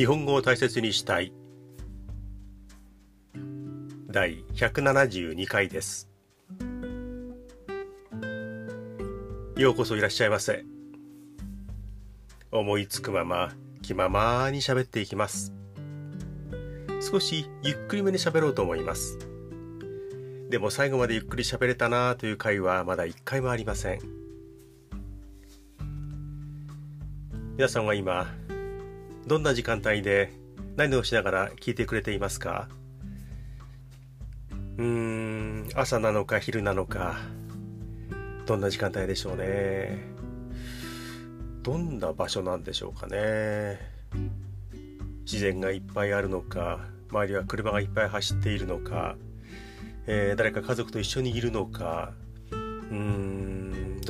日本語を大切にしたい。第172回です。ようこそいらっしゃいませ。思いつくまま気ままに喋っていきます。少しゆっくりめに喋ろうと思います。でも最後までゆっくり喋れたなという回はまだ一回もありません。皆さんは今どんな時間帯で何をしながら聞いてくれていますか？うーん朝なのか昼なのか。どんな時間帯でしょうね？どんな場所なんでしょうかね？自然がいっぱいあるのか周りは車がいっぱい走っているのか、えー、誰か家族と一緒にいるのか。うーん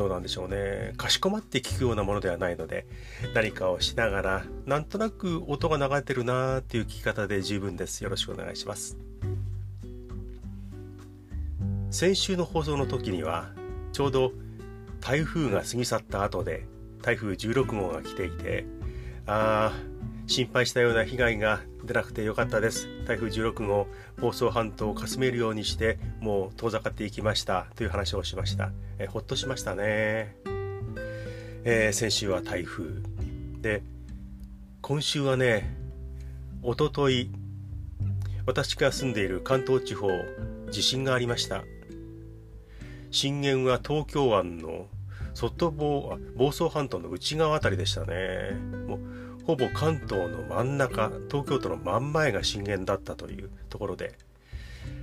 どうなんでしょうね。かしこまって聞くようなものではないので何かをしながらなんとなく音が流れてるなーっていう聞き方で十分です。よろしくお願いします。先週の放送の時にはちょうど台風が過ぎ去った後で台風16号が来ていてああ心配したような被害が出なくてよかったです。台風16号房総半島をかすめるようにしてもう遠ざかっていきました。という話をしました。えほっとしましたね、えー、先週は台風。で今週はねおととい私が住んでいる関東地方地震がありました。震源は東京湾の外房房総半島の内側あたりでしたね。もうほぼ関東の真ん中東京都の真ん前が震源だったというところで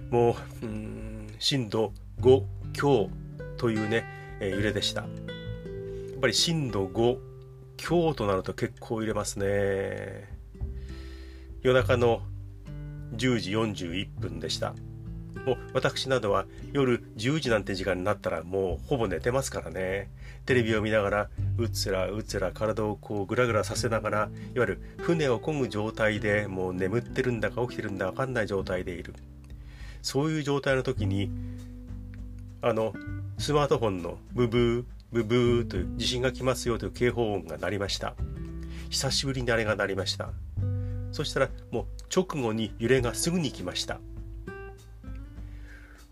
もううん震度5強というね、えー、揺れでした。やっぱり震度5強となると結構揺れますね。夜中の10時41分でした。もう私などは夜10時なんて時間になったらもうほぼ寝てますからね。テレビを見ながらうつらうつら体をこうグラグラさせながらいわゆる船を漕ぐ状態でもう眠ってるんだか起きてるんだか分かんない状態でいる。そういう状態の時にあのスマートフォンのブブーブブーという地震が来ますよという警報音が鳴りました。久しぶりにあれが鳴りました。そしたらもう直後に揺れがすぐに来ました。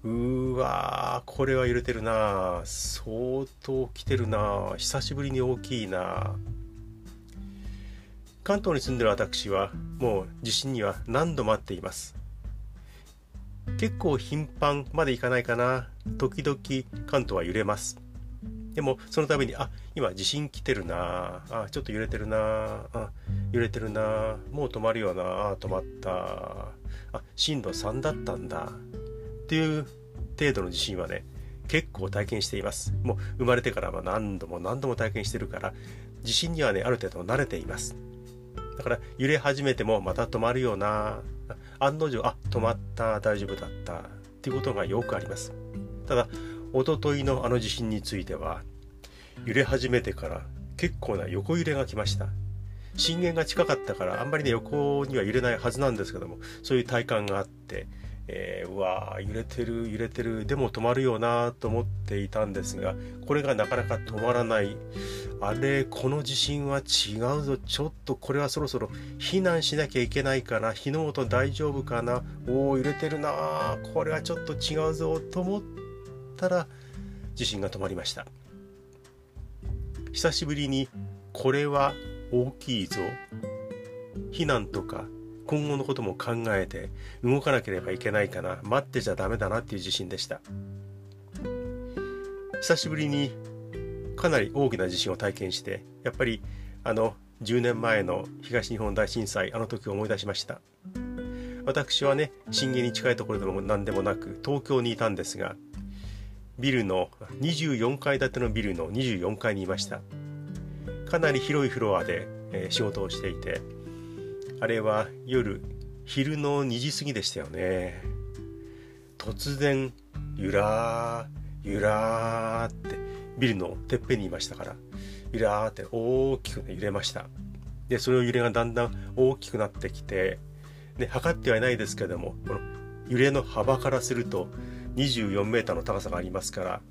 うわーこれは揺れてるな。相当来てるな。久しぶりに大きいな。関東に住んでる私はもう地震には何度も会っています。結構頻繁までいかないかな。時々関東は揺れます。でもその度にあ今地震来てるな。あちょっと揺れてるな。あ揺れてるな。もう止まるよな。あ止まった。あ震度3だったんだ。っていう程度の地震はね結構体験しています。もう生まれてからは何度も何度も体験してるから地震にはねある程度慣れています。だから揺れ始めてもまた止まるよな案の定あ止まった大丈夫だったっていうことがよくあります。ただおとといのあの地震については揺れ始めてから結構な横揺れが来ました。震源が近かったからあんまりね横には揺れないはずなんですけどもそういう体感があってえー、うわ揺れてる揺れてるでも止まるよなと思っていたんですがこれがなかなか止まらない。あれこの地震は違うぞ。ちょっとこれはそろそろ避難しなきゃいけないかな。火の元大丈夫かな。おお揺れてるな。これはちょっと違うぞと思ったら地震が止まりました。久しぶりにこれは大きいぞ。避難とか今後のことも考えて動かなければいけないかな。待ってちゃダメだなっていう自信でした。久しぶりにかなり大きな地震を体験してやっぱりあの10年前の東日本大震災あの時を思い出しました。私はね震源に近いところでも何でもなく東京にいたんですがビルの24階建てのビルの24階にいました。かなり広いフロアで、えー、仕事をしていてあれは夜昼の2時過ぎでしたよね。突然ゆらーゆらーってビルのてっぺんにいましたからゆらーって大きく、揺れました。でその揺れがだんだん大きくなってきてで測ってはいないですけどもこの揺れの幅からすると24メーの高さがありますから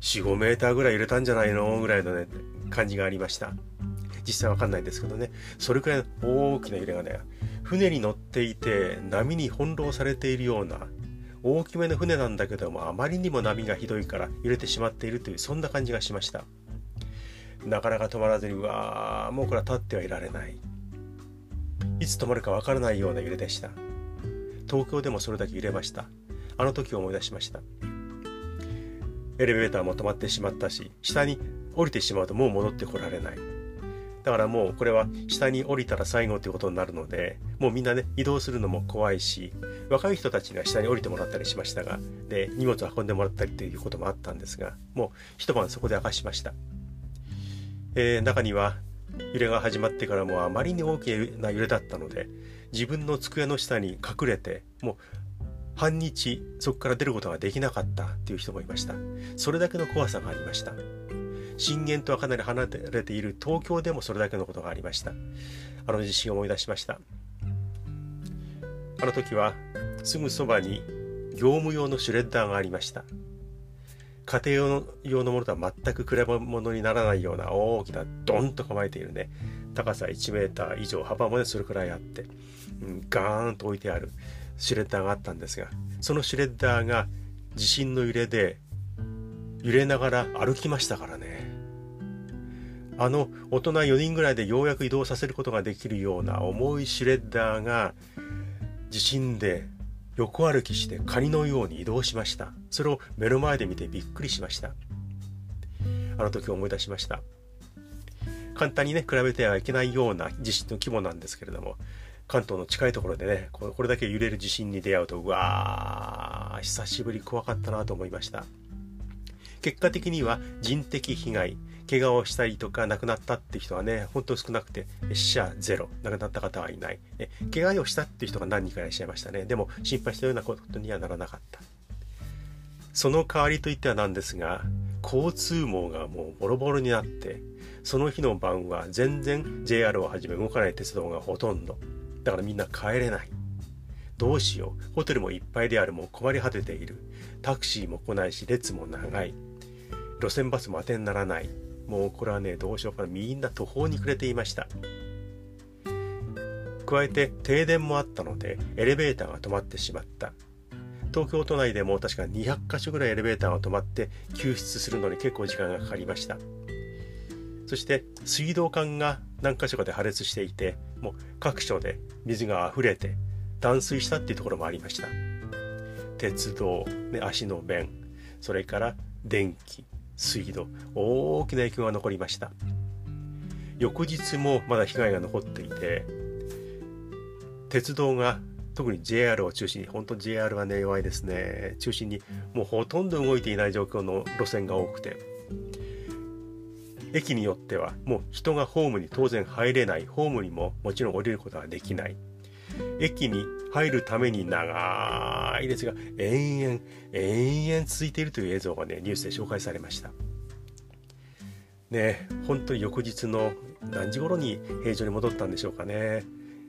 45メーターぐらい揺れたんじゃないのぐらいのね感じがありました。実際わかんないですけどね。それくらいの大きな揺れがね船に乗っていて波に翻弄されているような大きめの船なんだけどもあまりにも波がひどいから揺れてしまっているというそんな感じがしました。なかなか止まらずにうわーもうこれは立ってはいられない。いつ止まるかわからないような揺れでした。東京でもそれだけ揺れました。あの時思い出しました。エレベーターも止まってしまったし下に降りてしまうともう戻ってこられない。だからもうこれは下に降りたら最後ということになるのでもうみんなね移動するのも怖いし若い人たちには下に降りてもらったりしましたがで荷物を運んでもらったりということもあったんですがもう一晩そこで明かしました、えー、中には揺れが始まってからもうあまりに大きな揺れだったので自分の机の下に隠れてもう半日そこから出ることができなかったっていう人もいました。それだけの怖さがありました。震源とはかなり離れている東京でもそれだけのことがありました。あの地震を思い出しました。あの時はすぐそばに業務用のシュレッダーがありました。家庭用の用のものとは全く比べ物にならないような大きなドンと構えているね。高さ1メーター以上幅もねそれくらいあって、うん、ガーンと置いてあるシュレッダーがあったんですがそのシュレッダーが地震の揺れで揺れながら歩きましたからね。あの大人4人ぐらいでようやく移動させることができるような重いシュレッダーが地震で横歩きしてカニのように移動しました。それを目の前で見てびっくりしました。あの時思い出しました。簡単にね比べてはいけないような地震の規模なんですけれども関東の近いところでねこれだけ揺れる地震に出会うとうわー久しぶり怖かったなと思いました。結果的には人的被害怪我をしたりとか亡くなったって人はね本当少なくて死者ゼロ亡くなった方はいないえ怪我をしたっていう人が何人かいらっしゃいましたねでも心配したようなことにはならなかったその代わりといってはなんですが交通網がもうボロボロになってその日の晩は全然 JR をはじめ動かない鉄道がほとんどだからみんな帰れない。どうしよう。ホテルもいっぱいである。もう困り果てている。タクシーも来ないし、列も長い。路線バスも当てにならない。もうこれはね、どうしようかな。みんな途方に暮れていました。加えて停電もあったので、エレベーターが止まってしまった。東京都内でも確か200箇所ぐらいエレベーターが止まって救出するのに結構時間がかかりました。そして水道管が何箇所かで破裂していてもう各所で水が溢れて断水したっていうところもありました鉄道、ね、足の便それから電気水道大きな影響が残りました。翌日もまだ被害が残っていて鉄道が特に JR を中心に本当 JR はね弱いですね。中心にもうほとんど動いていない状況の路線が多くて。駅によってはもう人がホームに当然入れない。ホームにももちろん降りることはできない。駅に入るために長い列が延々延々続いているという映像がねニュースで紹介されました。ね本当に翌日の何時頃に平常に戻ったんでしょうかね。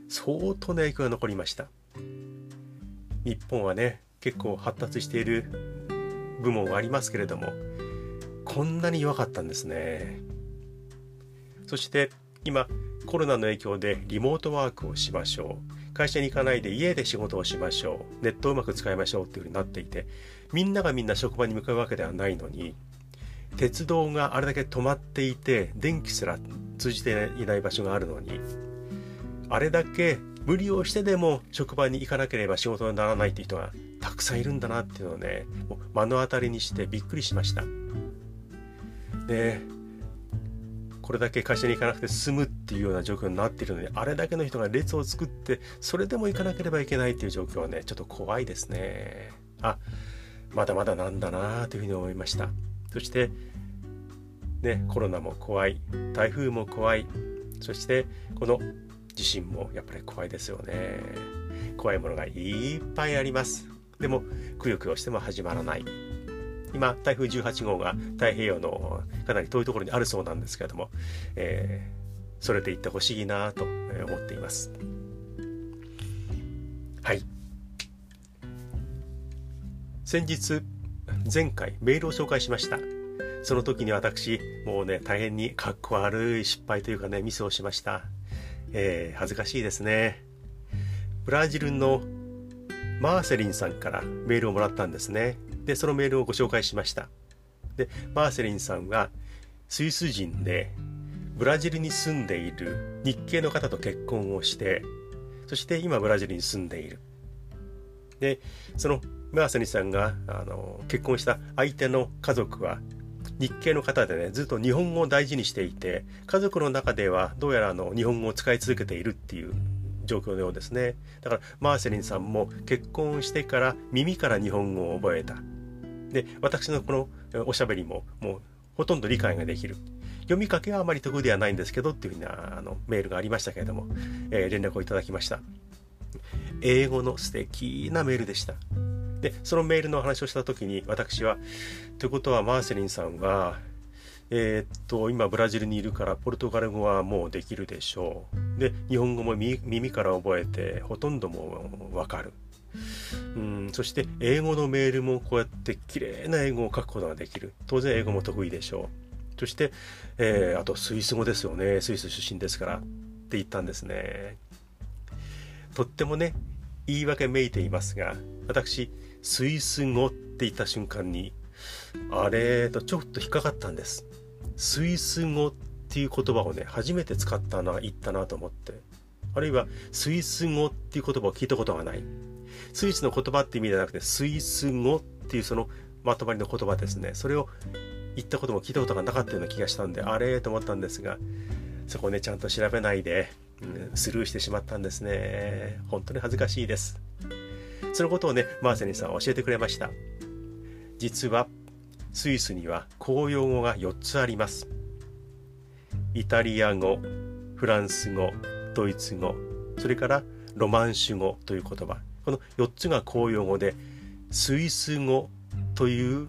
相当な影響が残りました。日本はね結構発達している部門はありますけれどもこんなに弱かったんですね。そして今コロナの影響でリモートワークをしましょう。会社に行かないで家で仕事をしましょう。ネットをうまく使いましょうっていうふうになっていてみんながみんな職場に向かうわけではないのに鉄道があれだけ止まっていて電気すら通じていない場所があるのにあれだけ無理をしてでも職場に行かなければ仕事にならないっていう人がたくさんいるんだなっていうのをね目の当たりにしてびっくりしました。でこれだけ会社に行かなくて済むっていうような状況になっているのにあれだけの人が列を作ってそれでも行かなければいけないっていう状況はねちょっと怖いですね。あまだまだなんだなというふうに思いました。そしてねコロナも怖い台風も怖い。そしてこの地震もやっぱり怖いですよね。怖いものがいっぱいあります。でもくよくよしても始まらない。今、台風18号が太平洋のかなり遠いところにあるそうなんですけれども、えー、それでいってほしいなと思っています。はい。先日、前回メールを紹介しました。その時に私もうね大変にかっこ悪い失敗というかねミスをしました、えー、恥ずかしいですねブラジルのマーセリンさんからメールをもらったんですねでそのメールをご紹介しました。でマーセリンさんはスイス人でブラジルに住んでいる日系の方と結婚をしてそして今ブラジルに住んでいる。でそのマーセリンさんがあの結婚した相手の家族は日系の方でねずっと日本語を大事にしていて家族の中ではどうやらあの日本語を使い続けているっていう状況のようですね。だからマーセリンさんも結婚してから耳から日本語を覚えた。で私のこのおしゃべりももうほとんど理解ができる。読みかけはあまり得意ではないんですけどっていうふうなあのメールがありましたけれども、えー、連絡をいただきました。英語の素敵なメールでした。でそのメールの話をした時に私はということはマーセリンさんはえー、っと今ブラジルにいるからポルトガル語はもうできるでしょう。で日本語も耳から覚えてほとんどもうわかる。うんそして英語のメールもこうやって綺麗な英語を書くことができる。当然英語も得意でしょう。そして、えー、あとスイス語ですよね。スイス出身ですからって言ったんですね。とってもね言い訳めいていますが私スイス語って言った瞬間にあれとちょっと引っかかったんです。スイス語っていう言葉をね初めて使ったな言ったなと思って。あるいはスイス語っていう言葉を聞いたことがない。スイスの言葉って意味じゃなくてスイス語っていうそのまとまりの言葉ですね。それを言ったことも聞いたことがなかったような気がしたんであれと思ったんですがそこをねちゃんと調べないで、うん、スルーしてしまったんですね。本当に恥ずかしいです。そのことをねマーセニーさんは教えてくれました。実はスイスには公用語が4つあります。イタリア語フランス語ドイツ語それからロマンシュ語という言葉。この4つが公用語でスイス語という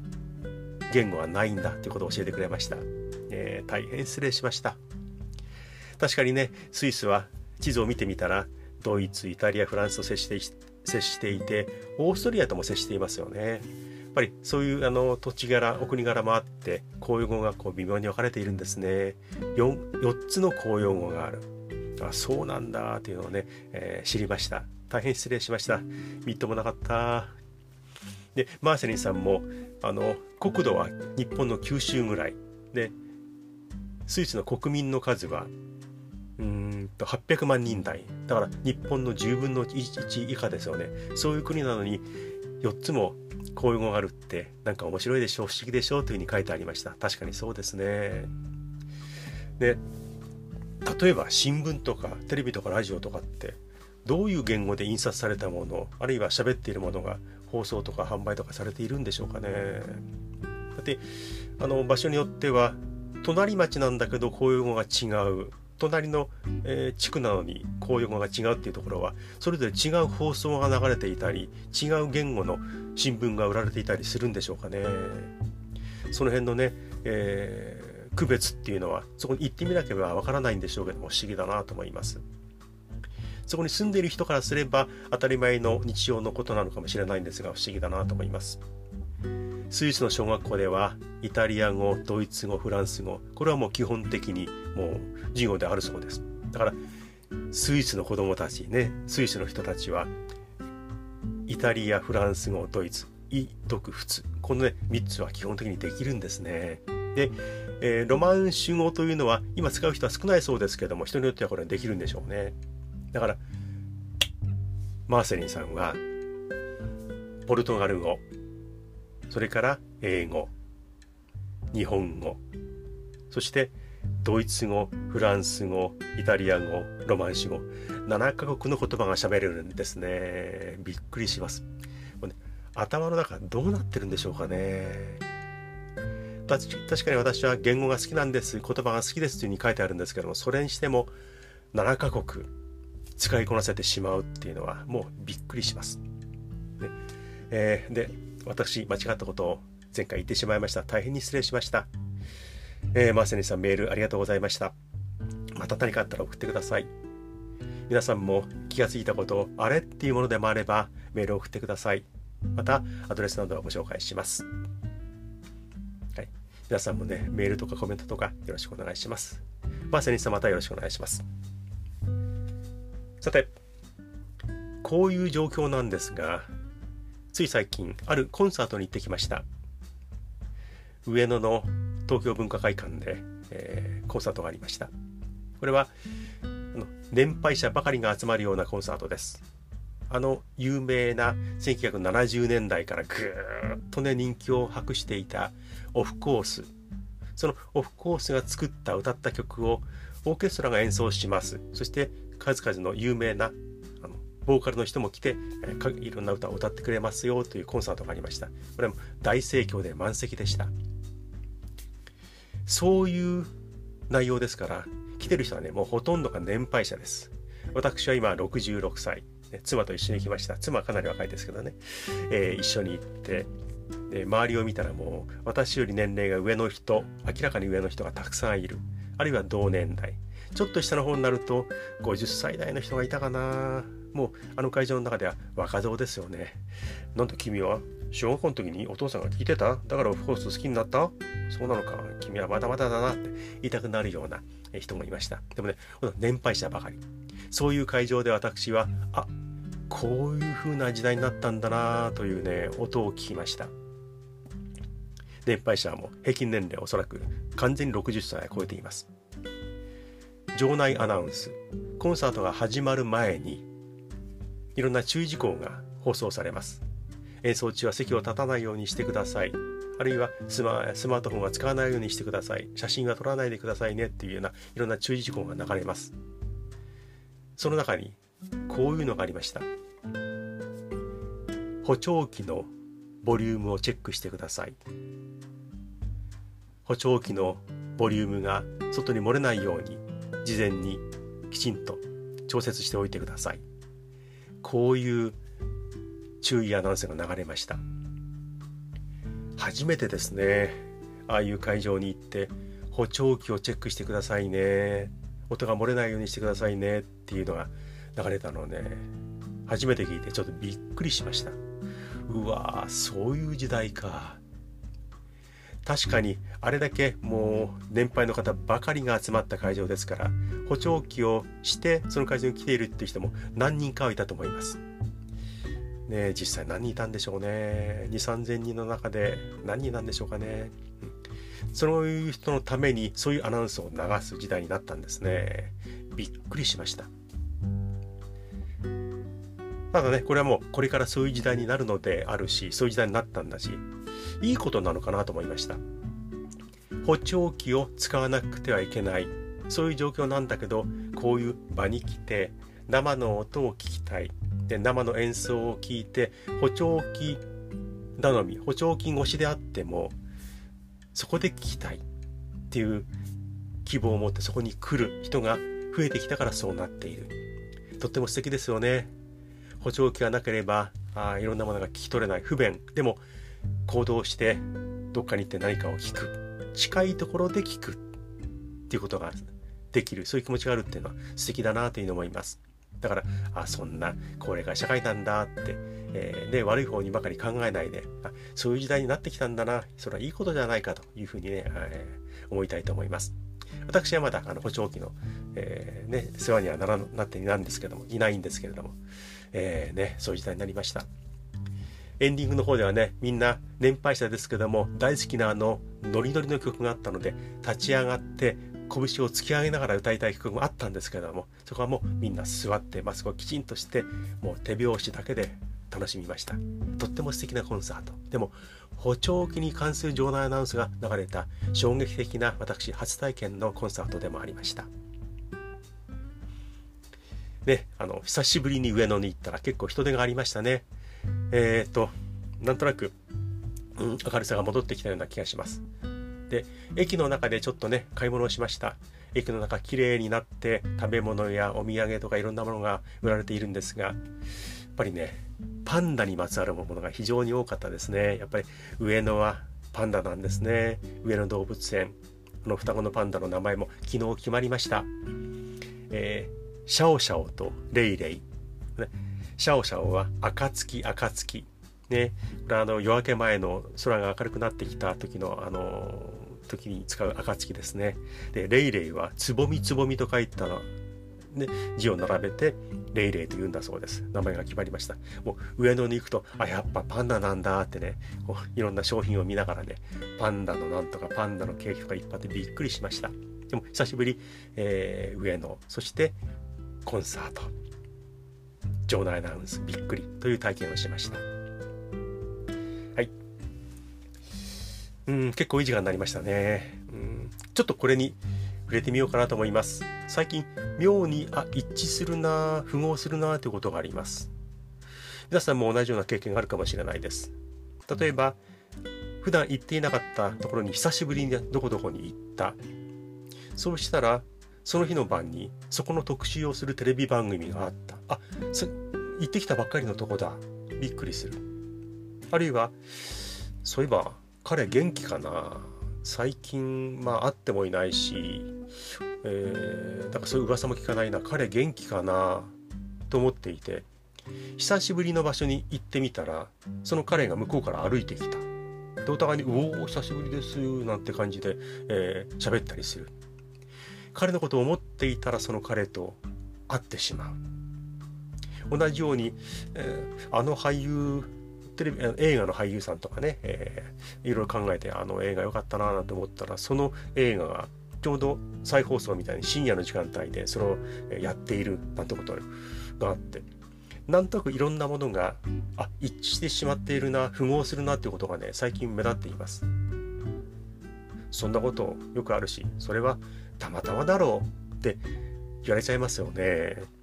言語はないんだということを教えてくれました、えー、大変失礼しました。確かにねスイスは地図を見てみたらドイツイタリアフランスと接して接していてオーストリアとも接していますよね。ぱりそういうあの土地柄お国柄もあって公用語がこう微妙に分かれているんですね。4, 4つの公用語がある。あそうなんだというのをね、えー、知りました。大変失礼しました。みっともなかった。でマーセリンさんもあの国土は日本の九州ぐらい。でスイスの国民の数はうんと800万人台。だから日本の10分の1以下ですよね。そういう国なのに4つもこういうのがあるってなんか面白いでしょう不思議でしょうというふうに書いてありました。確かにそうですね。で例えば新聞とかテレビとかラジオとかってどういう言語で印刷されたものあるいは喋っているものが放送とか販売とかされているんでしょうかね。だってあの場所によっては隣町なんだけどこういう語が違う。隣の、えー、地区なのに公用語が違うっていうところはそれぞれ違う放送が流れていたり違う言語の新聞が売られていたりするんでしょうかね。その辺のね、えー、区別っていうのはそこに行ってみなければわからないんでしょうけども不思議だなと思います。そこに住んでいる人からすれば当たり前の日常のことなのかもしれないんですが不思議だなと思います。スイスの小学校ではイタリア語ドイツ語フランス語これはもう基本的にもう授業であるそうです。だからスイスの子供たちねスイスの人たちはイタリアフランス語ドイツイ読仏このね3つは基本的にできるんですね。で、えー、ロマンシュ語というのは今使う人は少ないそうですけども人によってはこれできるんでしょうね。だからマーセリンさんはポルトガル語それから英語日本語そしてドイツ語フランス語イタリア語ロマンシ語7カ国の言葉が喋れるんですね。びっくりします。ね、頭の中どうなってるんでしょうかね。確かに私は言語が好きなんです言葉が好きですというふうに書いてあるんですけどもそれにしても7カ国使いこなせてしまうっていうのはもうびっくりします、ね。えー、で私間違ったことを前回言ってしまいました。大変に失礼しました、えー、マーセニさんメールありがとうございました。また何かあったら送ってください。皆さんも気がついたことあれっていうものでもあればメールを送ってください。またアドレスなどをご紹介します、はい、皆さんもねメールとかコメントとかよろしくお願いします。バーセニさんまたよろしくお願いします。さてこういう状況なんですがつい最近あるコンサートに行ってきました。上野の東京文化会館で、えー、コンサートがありました。これは年配者ばかりが集まるようなコンサートです。あの有名な1970年代からぐーっとね人気を博していたオフコース。そのオフコースが作った歌った曲をオーケストラが演奏します。そして数々の有名なボーカルの人も来て、えいろんな歌を歌ってくれますよというコンサートがありました。これも大盛況で満席でした。そういう内容ですから来てる人はねもうほとんどが年配者です。私は今66歳妻と一緒に行きました。妻はかなり若いですけどね、えー、一緒に行ってで周りを見たらもう私より年齢が上の人明らかに上の人がたくさんいる。あるいは同年代。ちょっと下の方になると50歳代の人がいたかな。もうあの会場の中では若造ですよね。なんで君は小学校の時にお父さんが聞いてた？だからオフコース好きになった？そうなのか？君はまだまだだなって言いたくなるような人もいました。でもね年配者ばかり。そういう会場で私はあこういう風な時代になったんだなというね音を聞きました。年配者はもう平均年齢おそらく完全に60歳を超えています。場内アナウンスコンサートが始まる前にいろんな注意事項が放送されます。演奏中は席を立たないようにしてください。あるいはスマスマートフォンは使わないようにしてください。写真は撮らないでくださいねっていうようないろんな注意事項が流れます。その中にこういうのがありました。補聴器のボリュームをチェックしてください。補聴器のボリュームが外に漏れないように事前にきちんと調節しておいてください。こういう注意アナウンスが流れました。初めてですね。ああいう会場に行って補聴器をチェックしてくださいね。音が漏れないようにしてくださいね。っていうのが流れたのをね初めて聞いてちょっとびっくりしました。うわーそういう時代か。確かにあれだけもう年配の方ばかりが集まった会場ですから補聴器をしてその会場に来ているっていう人も何人かはいたと思います。ね実際何人いたんでしょうね。2 3 0 0人の中で何人なんでしょうかね、うん、そういう人のためにそういうアナウンスを流す時代になったんですね。びっくりしました。ただねこれはもうこれからそういう時代になるのであるしそういう時代になったんだしいいことなのかなと思いました。補聴器を使わなくてはいけない。そういう状況なんだけどこういう場に来て生の音を聞きたい。で生の演奏を聞いて補聴器頼み補聴器越しであってもそこで聞きたい。っていう希望を持ってそこに来る人が増えてきたからそうなっている。とっても素敵ですよね。補聴器がなければあいろんなものが聞き取れない。不便。でも行動してどっかに行って何かを聞く近いところで聞くっていうことができるそういう気持ちがあるっていうのは素敵だなというふうに思いますだからあそんな高齢化社会なんだって、えー、ね、悪い方にばかり考えないであそういう時代になってきたんだなそれはいいことじゃないかというふうにね、えー、思いたいと思います私はまだあの補聴器の、えー、ね、世話にはならなっていないんですけどもいないんですけれども、えー、ね、そういう時代になりました。エンディングの方ではね、みんな年配者ですけども、大好きなあのノリノリの曲があったので、立ち上がって拳を突き上げながら歌いたい曲もあったんですけども、そこはもうみんな座ってマスクをきちんとして、もう手拍子だけで楽しみました。とっても素敵なコンサート。でも、補聴器に関する場内アナウンスが流れた衝撃的な私初体験のコンサートでもありました。ね、あの、久しぶりに上野に行ったら結構人手がありましたね。えっ、と、なんとなく、うん、明るさが戻ってきたような気がします。で、駅の中でちょっとね、買い物をしました。駅の中綺麗になって食べ物やお土産とかいろんなものが売られているんですが、やっぱりね、パンダにまつわるものが非常に多かったですね。やっぱり上野はパンダなんですね。上野動物園。この双子のパンダの名前も昨日決まりました。えーシャオシャオとレイレイ。ね、シャオシャオは暁暁。ね、これあの夜明け前の空が明るくなってきた時のあの時に使う暁ですね。で、レイレイはつぼみつぼみと書いたね、字を並べてレイレイと言うんだそうです。名前が決まりました。もう上野に行くとあやっぱパンダなんだってね。こういろんな商品を見ながらねパンダのなんとかパンダのケーキとかいっぱいでびっくりしました。でも久しぶり、えー、上野。そしてコンサート。場内アナウンスびっくり。という体験をしました。はい。うん結構いい時間になりましたね。うん。ちょっとこれに触れてみようかなと思います。最近妙にあ一致するな符合するなということがあります。皆さんも同じような経験があるかもしれないです。例えば普段行っていなかったところに久しぶりにどこどこに行った。そうしたらその日の晩にそこの特集をするテレビ番組があった。あ行ってきたばっかりのとこだ。びっくりする。あるいはそういえば彼元気かな。最近まあ会ってもいないし、えー、だからそういう噂も聞かないな。彼元気かな。と思っていて久しぶりの場所に行ってみたらその彼が向こうから歩いてきた。でお互いに「おお久しぶりです」なんて感じで喋、えー、ったりする。彼のことを思っていたらその彼と会ってしまう。同じように、えー、あの俳優テレビ映画の俳優さんとかね、えー、いろいろ考えてあの映画良かったななんて思ったらその映画がちょうど再放送みたいに深夜の時間帯でそれをやっているなんてことがあってなんとなくいろんなものがあ一致してしまっているな符合するなっていうことがね最近目立っています。そんなことよくあるしそれはたまたまだろうって言われちゃいますよね。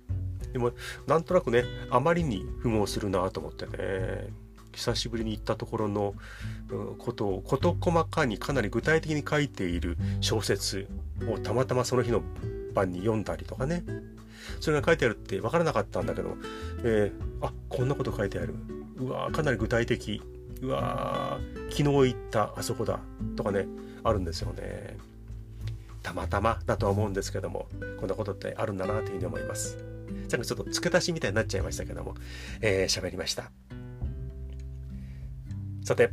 でもなんとなくねあまりに符合するなと思ってね久しぶりに行ったところのことを事細かにかなり具体的に書いている小説をたまたまその日の晩に読んだりとかね。それが書いてあるって分からなかったんだけど、えー、あこんなこと書いてある。うわかなり具体的。うわ昨日行ったあそこだ。とかねあるんですよね。たまたまだとは思うんですけどもこんなことってあるんだなというふうに思います。さっきちょっと付け足しみたいになっちゃいましたけども喋、えー、りましたさて、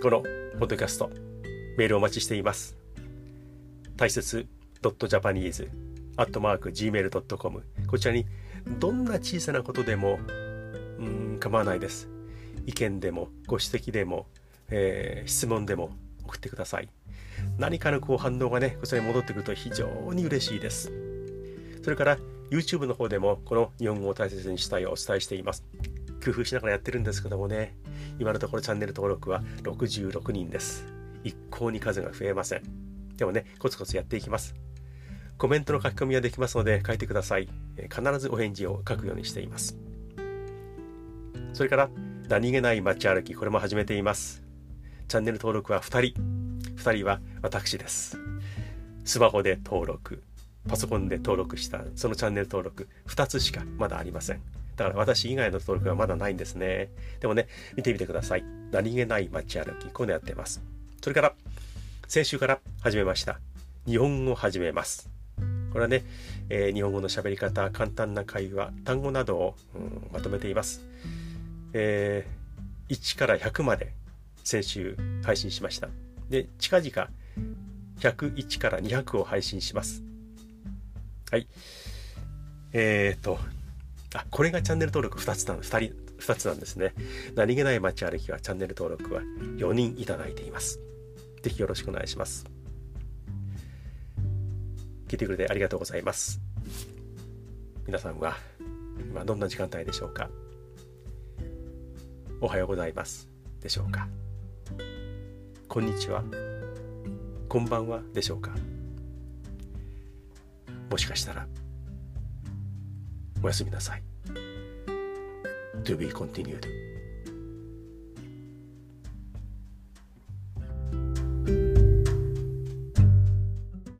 このポッドキャスト、メールお待ちしています。大切 .japanese.gmail.com こちらにどんな小さなことでもうん構わないです。意見でもご指摘でも、えー、質問でも送ってください。何かのこう反応がね、こちらに戻ってくると非常に嬉しいです。それから YouTube の方でもこの日本語を大切にしたいをお伝えしています。工夫しながらやってるんですけどもね。今のところチャンネル登録は66人です。一向に数が増えません。でもねコツコツやっていきます。コメントの書き込みはできますので書いてください。必ずお返事を書くようにしています。それから何気ない街歩きこれも始めています。チャンネル登録は2人。2人は私です。スマホで登録。パソコンで登録したそのチャンネル登録2つしかまだありませんだから私以外の登録はまだないんですね。でもね、見てみてください。何気ない街歩き。こういうのやってます。それから、先週から始めました。日本語を始めます。これはね、えー、日本語の喋り方、簡単な会話、単語などを、うん、まとめています。えー、1から100まで先週配信しました。で、近々101から200を配信します。はい。えーと、あ、これがチャンネル登録2つなの、2人、2つなんですね。何気ない街歩きはチャンネル登録は4人いただいています。ぜひよろしくお願いします。聞いてくれてありがとうございます。皆さんは今どんな時間帯でしょうか？おはようございますでしょうか？こんにちはこんばんはでしょうか？もしかしたらおやすみなさい。To be continued.